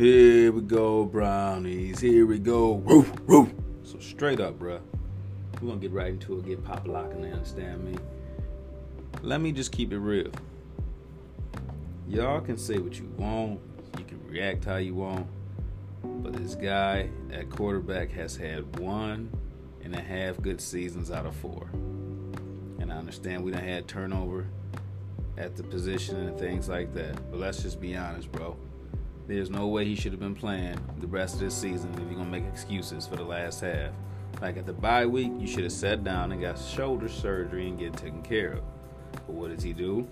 Here we go, brownies. Here we go. So straight up, bruh. We're gonna get right into it, get pop locking, they understand me. Let me just keep it real. Y'all can say what you want, you can react how you want, but this guy at quarterback has had one and a half good seasons out of four. And I understand we done had turnover at the position and things like that. But let's just be honest, bro. There's no way he should have been playing the rest of this season if you're gonna make excuses for the last half. Like at the bye week, you should have sat down and got shoulder surgery and get taken care of. But what does he do?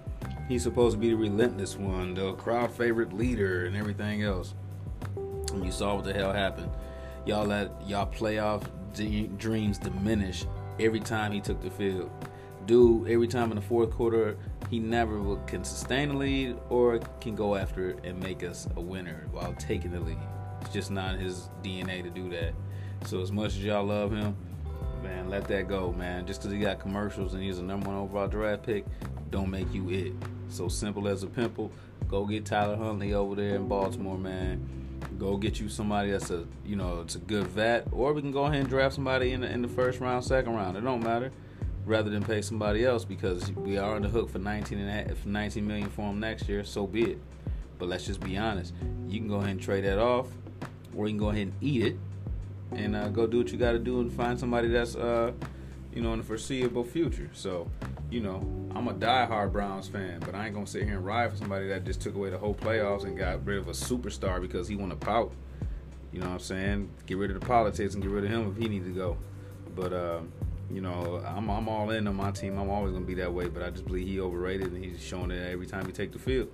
He's supposed to be the relentless one, the crowd favorite leader, and everything else. And you saw what the hell happened. Y'all let y'all playoff dreams diminish every time he took the field. Dude, every time in the fourth quarter, he never can sustain the lead or can go after it and make us a winner while taking the lead. It's just not his DNA to do that. So as much as y'all love him, man, let that go, man. Just because he got commercials and he's a number one overall draft pick, don't make you it. So simple as a pimple. Go get Tyler Huntley over there in Baltimore, man. Go get you somebody that's a you know it's a good vet, or we can go ahead and draft somebody in the, in the first round, second round. It don't matter rather than pay somebody else because we are on the hook for 19 and a half, 19 million for him next year. So be it. But let's just be honest. You can go ahead and trade that off, or you can go ahead and eat it, and uh, go do what you got to do and find somebody that's uh, you know in the foreseeable future. So you know I'm a die-hard Browns fan, but I ain't gonna sit here and ride for somebody that just took away the whole playoffs and got rid of a superstar because he want to pout. You know what I'm saying? Get rid of the politics and get rid of him if he needs to go. But uh, you know, I'm I'm all in on my team. I'm always gonna be that way, but I just believe he overrated and he's showing it every time he take the field.